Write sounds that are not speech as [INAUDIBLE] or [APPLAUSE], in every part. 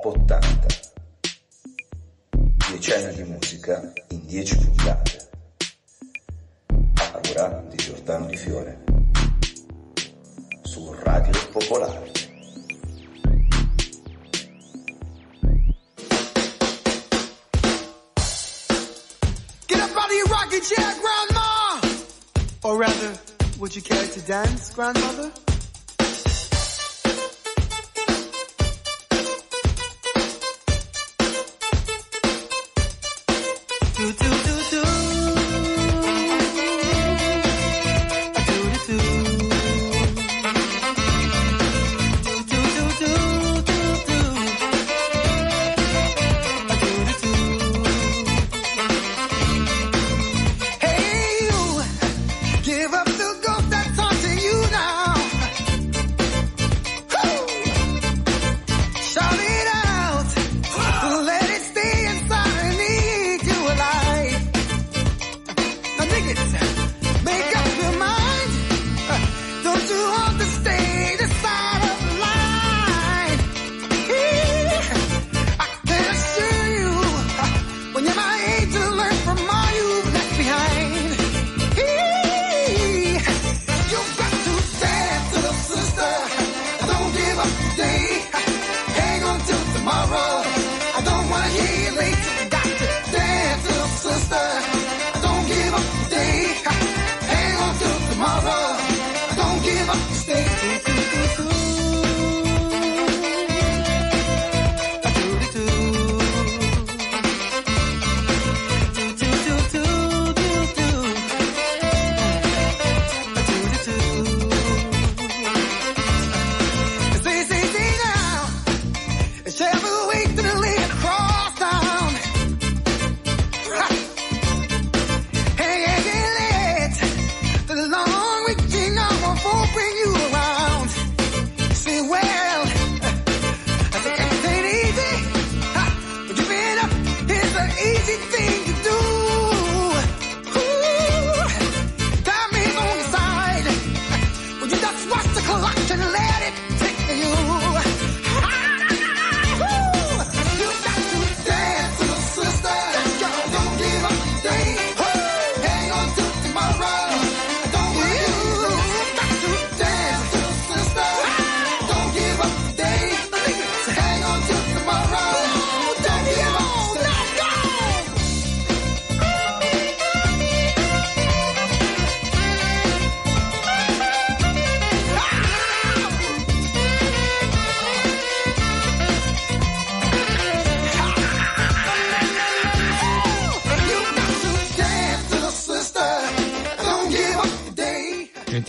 Pop 80. 10 anni di musica in 10 puntate. A cura di Giordano Di Fiore. Su Radio Popolare. Get up out of your rocking chair, Grandma! Or rather, would you care to dance, Grandmother?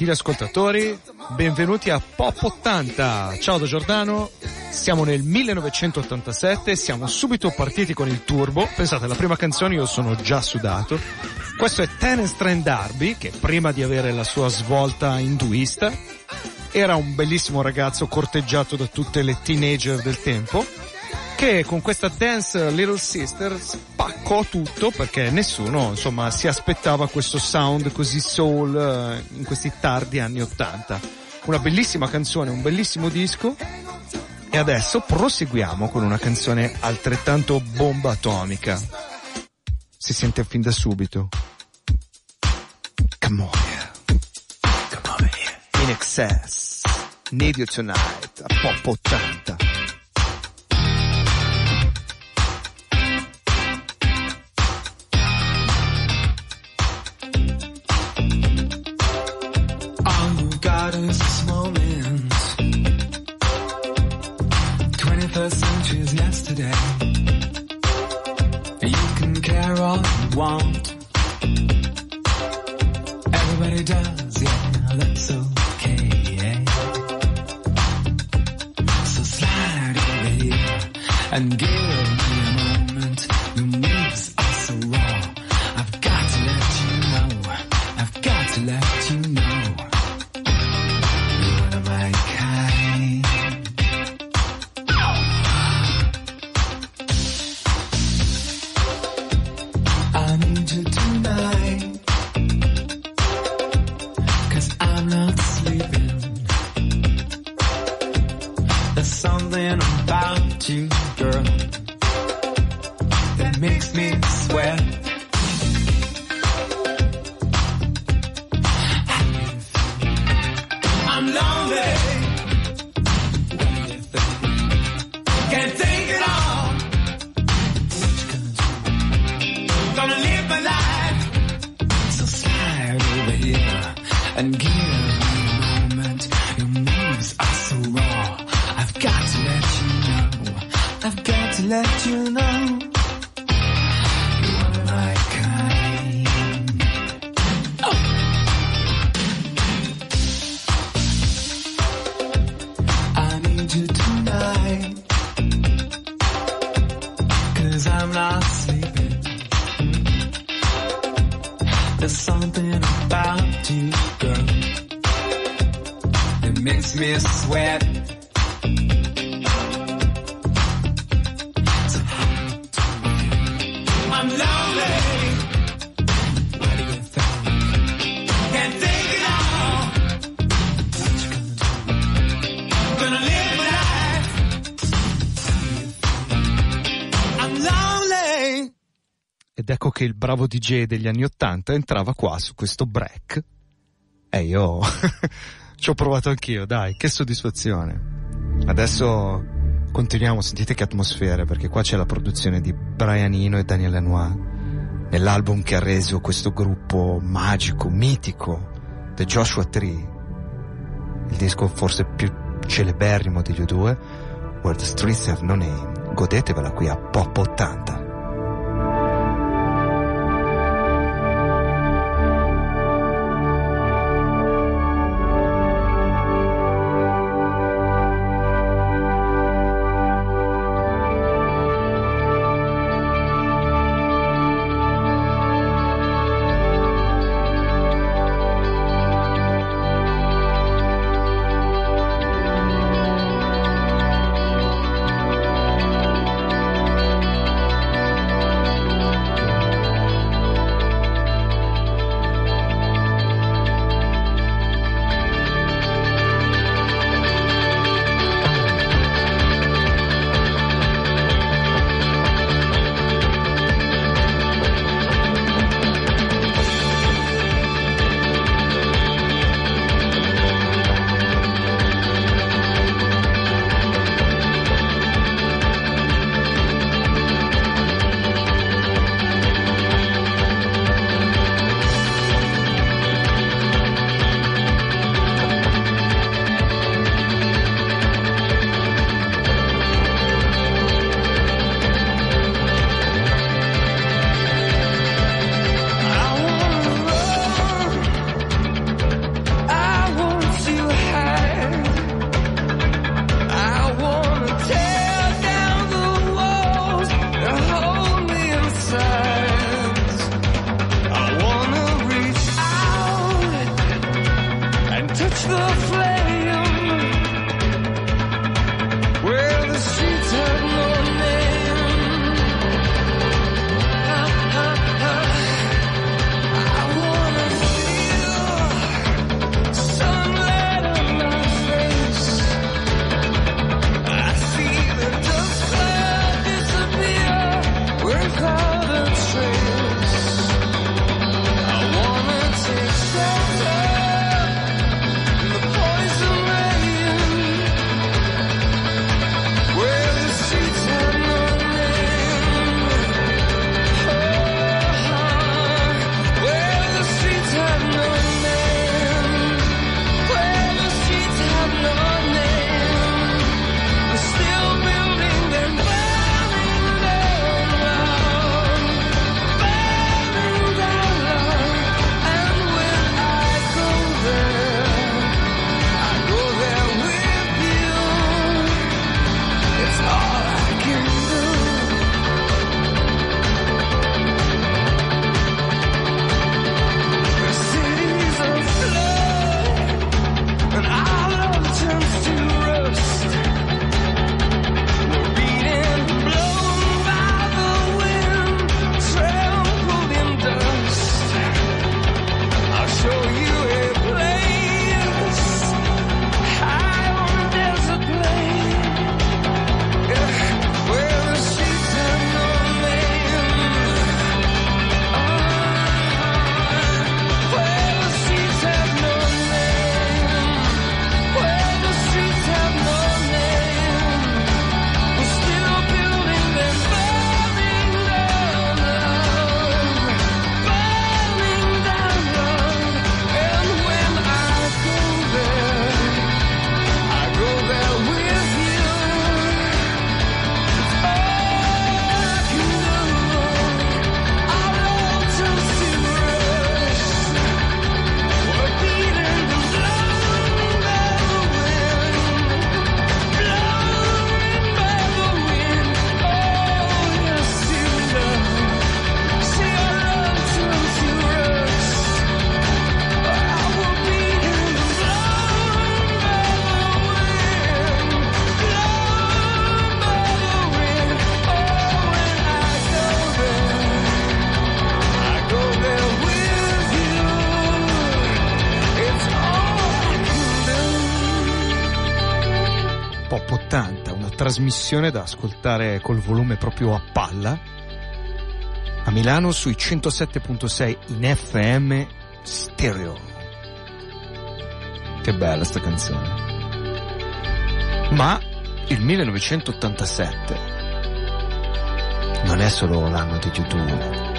Gentili ascoltatori, benvenuti a Pop 80. Ciao da Giordano, siamo nel 1987, siamo subito partiti con il turbo. Pensate, la prima canzone io sono già sudato. Questo è Tennis Trend Darby, che prima di avere la sua svolta induista, era un bellissimo ragazzo corteggiato da tutte le teenager del tempo che con questa Dance Little Sister spaccò tutto perché nessuno insomma si aspettava questo sound così soul eh, in questi tardi anni 80. Una bellissima canzone, un bellissimo disco e adesso proseguiamo con una canzone altrettanto bomba atomica. Si sente fin da subito. Come on here. Come on here. In excess. Need you tonight. A pop 80. Want. I'm lonely. Ed ecco che il bravo DJ degli anni Ottanta entrava qua su questo break. E io [LAUGHS] ci ho provato anch'io, dai, che soddisfazione. Adesso continuiamo, sentite che atmosfere, perché qua c'è la produzione di Brian Eno e Daniel Lanois nell'album che ha reso questo gruppo magico, mitico, The Joshua Tree. Il disco forse più celeberrimo degli due, Where the Streets Have No Name. Godetevela qui a Pop 80. trasmissione da ascoltare col volume proprio a palla. A Milano sui 107.6 in FM stereo. Che bella sta canzone. Ma il 1987 non è solo l'anno di YouTube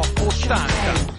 troppo stanca.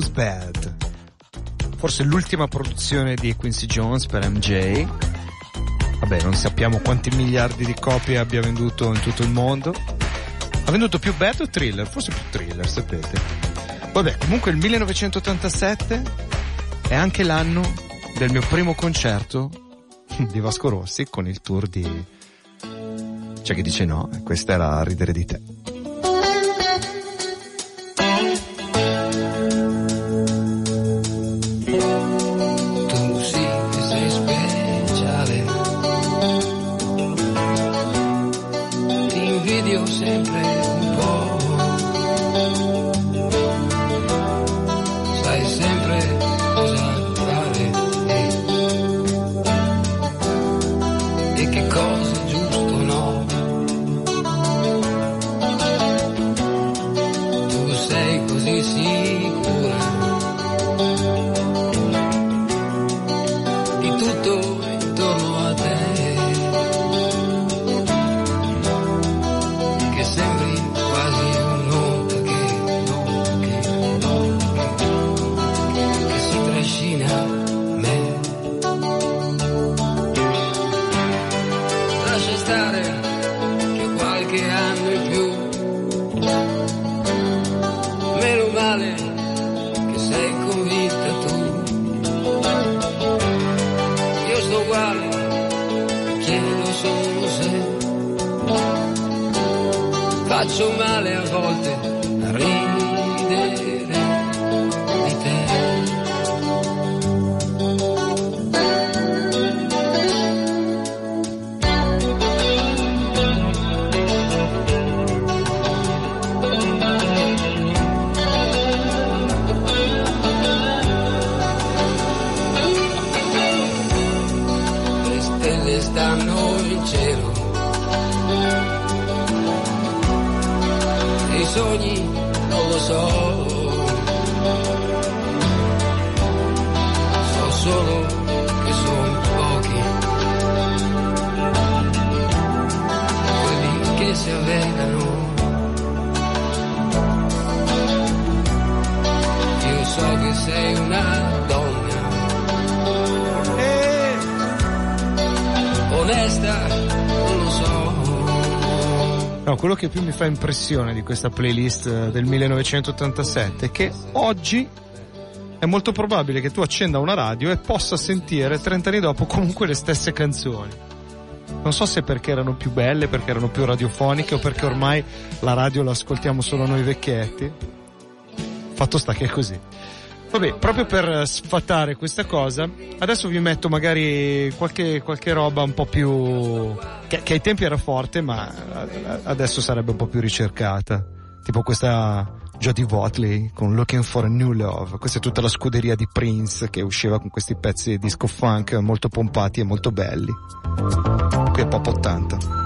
Who's Bad? Forse l'ultima produzione di Quincy Jones per MJ. Vabbè, non sappiamo quanti miliardi di copie abbia venduto in tutto il mondo. Ha venduto più Bad o Thriller? Forse più Thriller, sapete. Vabbè, comunque il 1987 è anche l'anno del mio primo concerto di Vasco Rossi con il tour di C'è chi dice no, questa era Ridere di te. faccio male a volte. Si avvelenano. Io so che sei una donna. Onesta, non so. No, quello che più mi fa impressione di questa playlist eh, del 1987 è che oggi è molto probabile che tu accenda una radio e possa sentire 30 anni dopo comunque le stesse canzoni. Non so se perché erano più belle, perché erano più radiofoniche o perché ormai la radio la ascoltiamo solo noi vecchietti. Fatto sta che è così. Vabbè, proprio per sfatare questa cosa, adesso vi metto magari qualche, qualche roba un po' più... Che, che ai tempi era forte, ma adesso sarebbe un po' più ricercata. Tipo questa Jodie Watley con Looking for a New Love. Questa è tutta la scuderia di Prince che usciva con questi pezzi disco funk molto pompati e molto belli. Qui è pop 80.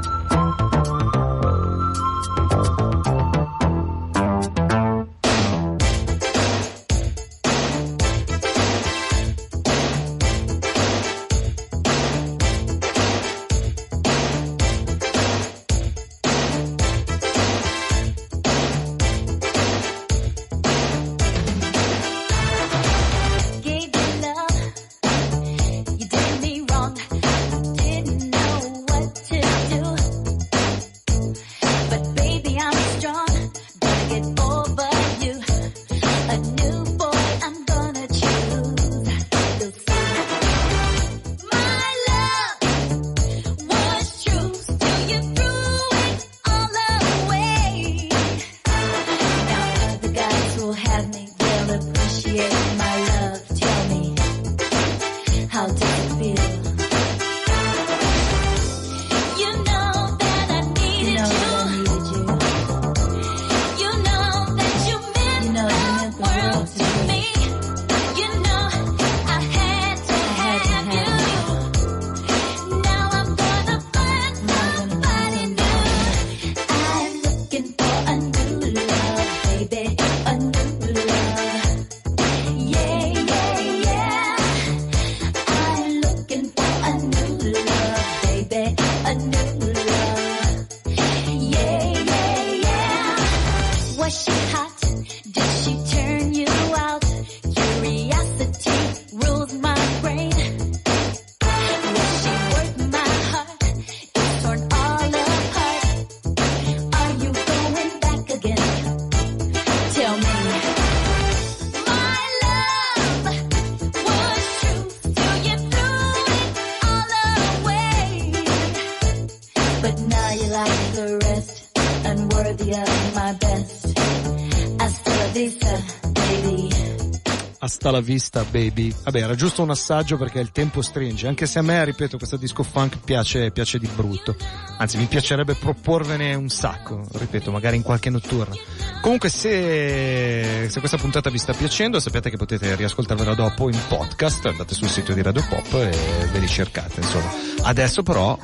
Hasta la vista, baby. Vabbè, era giusto un assaggio perché il tempo stringe, anche se a me, ripeto, questo disco funk piace, piace di brutto. Anzi, mi piacerebbe proporvene un sacco, ripeto, magari in qualche notturna. Comunque, se, se questa puntata vi sta piacendo, sappiate che potete riascoltarvela dopo in podcast, andate sul sito di Radio Pop e ve li cercate, insomma. Adesso però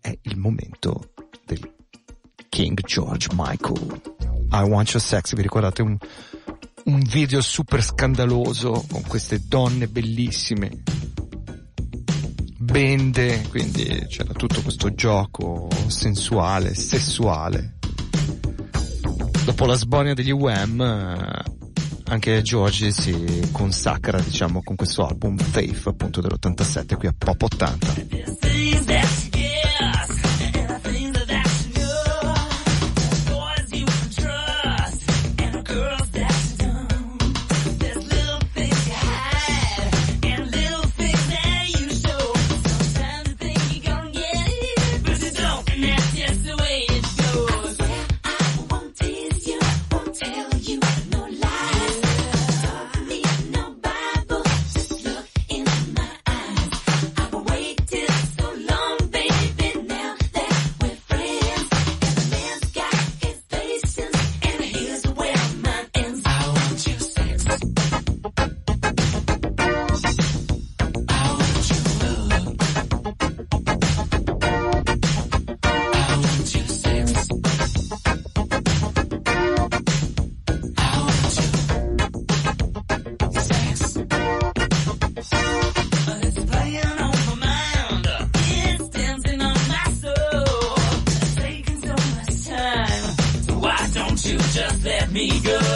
è il momento del King George Michael. I Want Your Sex, vi ricordate un, un video super scandaloso con queste donne bellissime, bende, quindi c'era tutto questo gioco sensuale, sessuale. Dopo la sbonia degli Wham, eh, anche George si consacra, diciamo, con questo album Faith, appunto dell'87, qui a Pop 80. just let me go.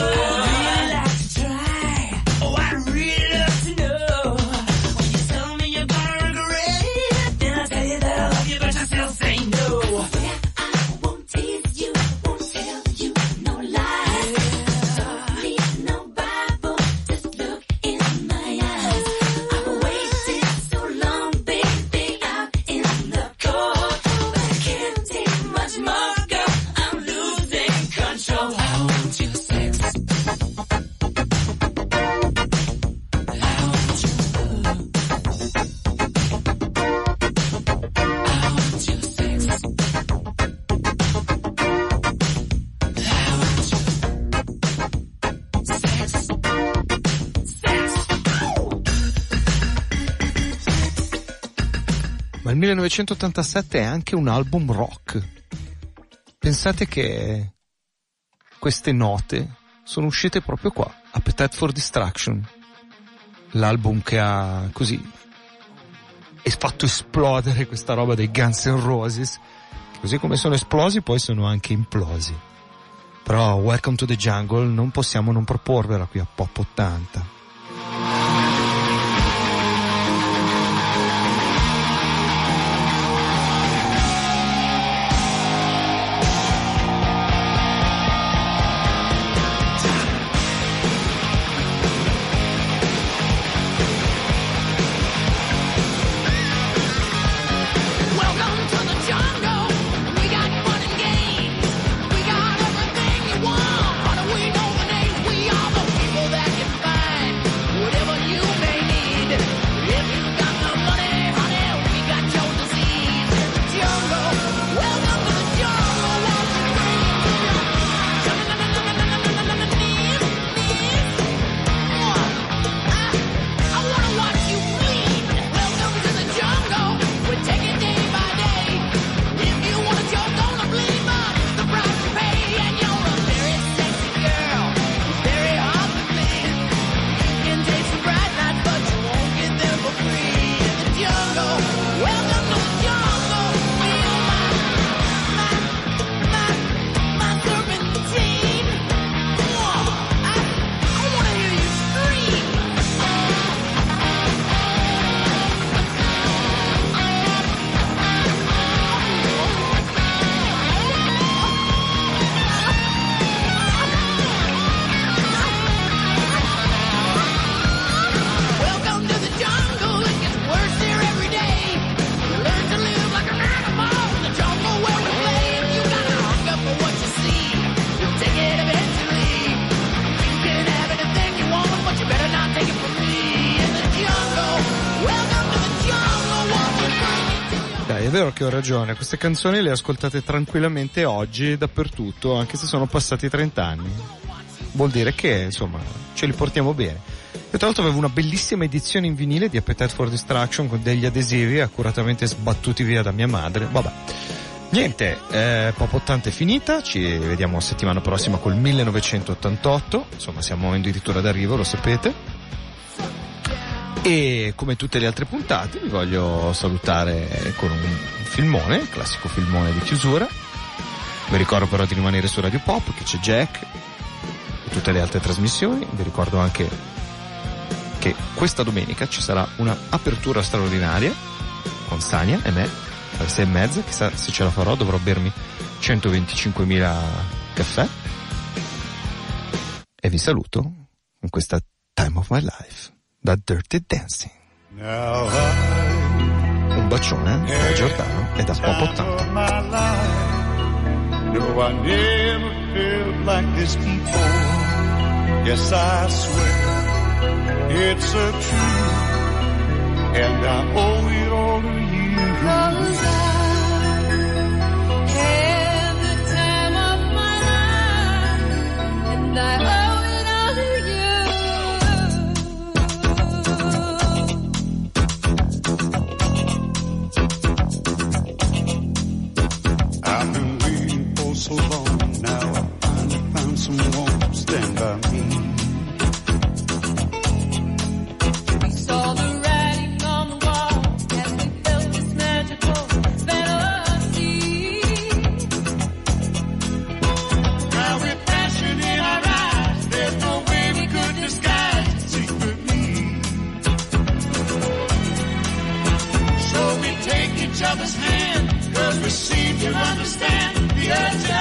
Il 1987 è anche un album rock. Pensate che queste note sono uscite proprio qua, Appetite for Distraction, l'album che ha così fatto esplodere questa roba dei Guns N' Roses, così come sono esplosi poi sono anche implosi. Però Welcome to the Jungle non possiamo non proporvela qui a Pop 80. Ragione, queste canzoni le ascoltate tranquillamente oggi dappertutto, anche se sono passati 30 anni. Vuol dire che, insomma, ce li portiamo bene. Io tra l'altro avevo una bellissima edizione in vinile di Appetite for Distraction con degli adesivi accuratamente sbattuti via da mia madre. Vabbè. Niente, eh, Pop 80 è finita, ci vediamo settimana prossima col 1988, insomma siamo addirittura d'arrivo, lo sapete. E come tutte le altre puntate vi voglio salutare con un filmone, il classico filmone di chiusura. Vi ricordo però di rimanere su Radio Pop, che c'è Jack e tutte le altre trasmissioni. Vi ricordo anche che questa domenica ci sarà una apertura straordinaria con Sania e me alle sei e mezza, chissà se ce la farò, dovrò bermi 125.000 caffè. E vi saluto con questa Time of My Life da Dirty Dancing. Un bacione da Giordano e da Pop 80. my life. No, I never felt like this before. Yes, I swear it's a truth, and I owe it all to you. So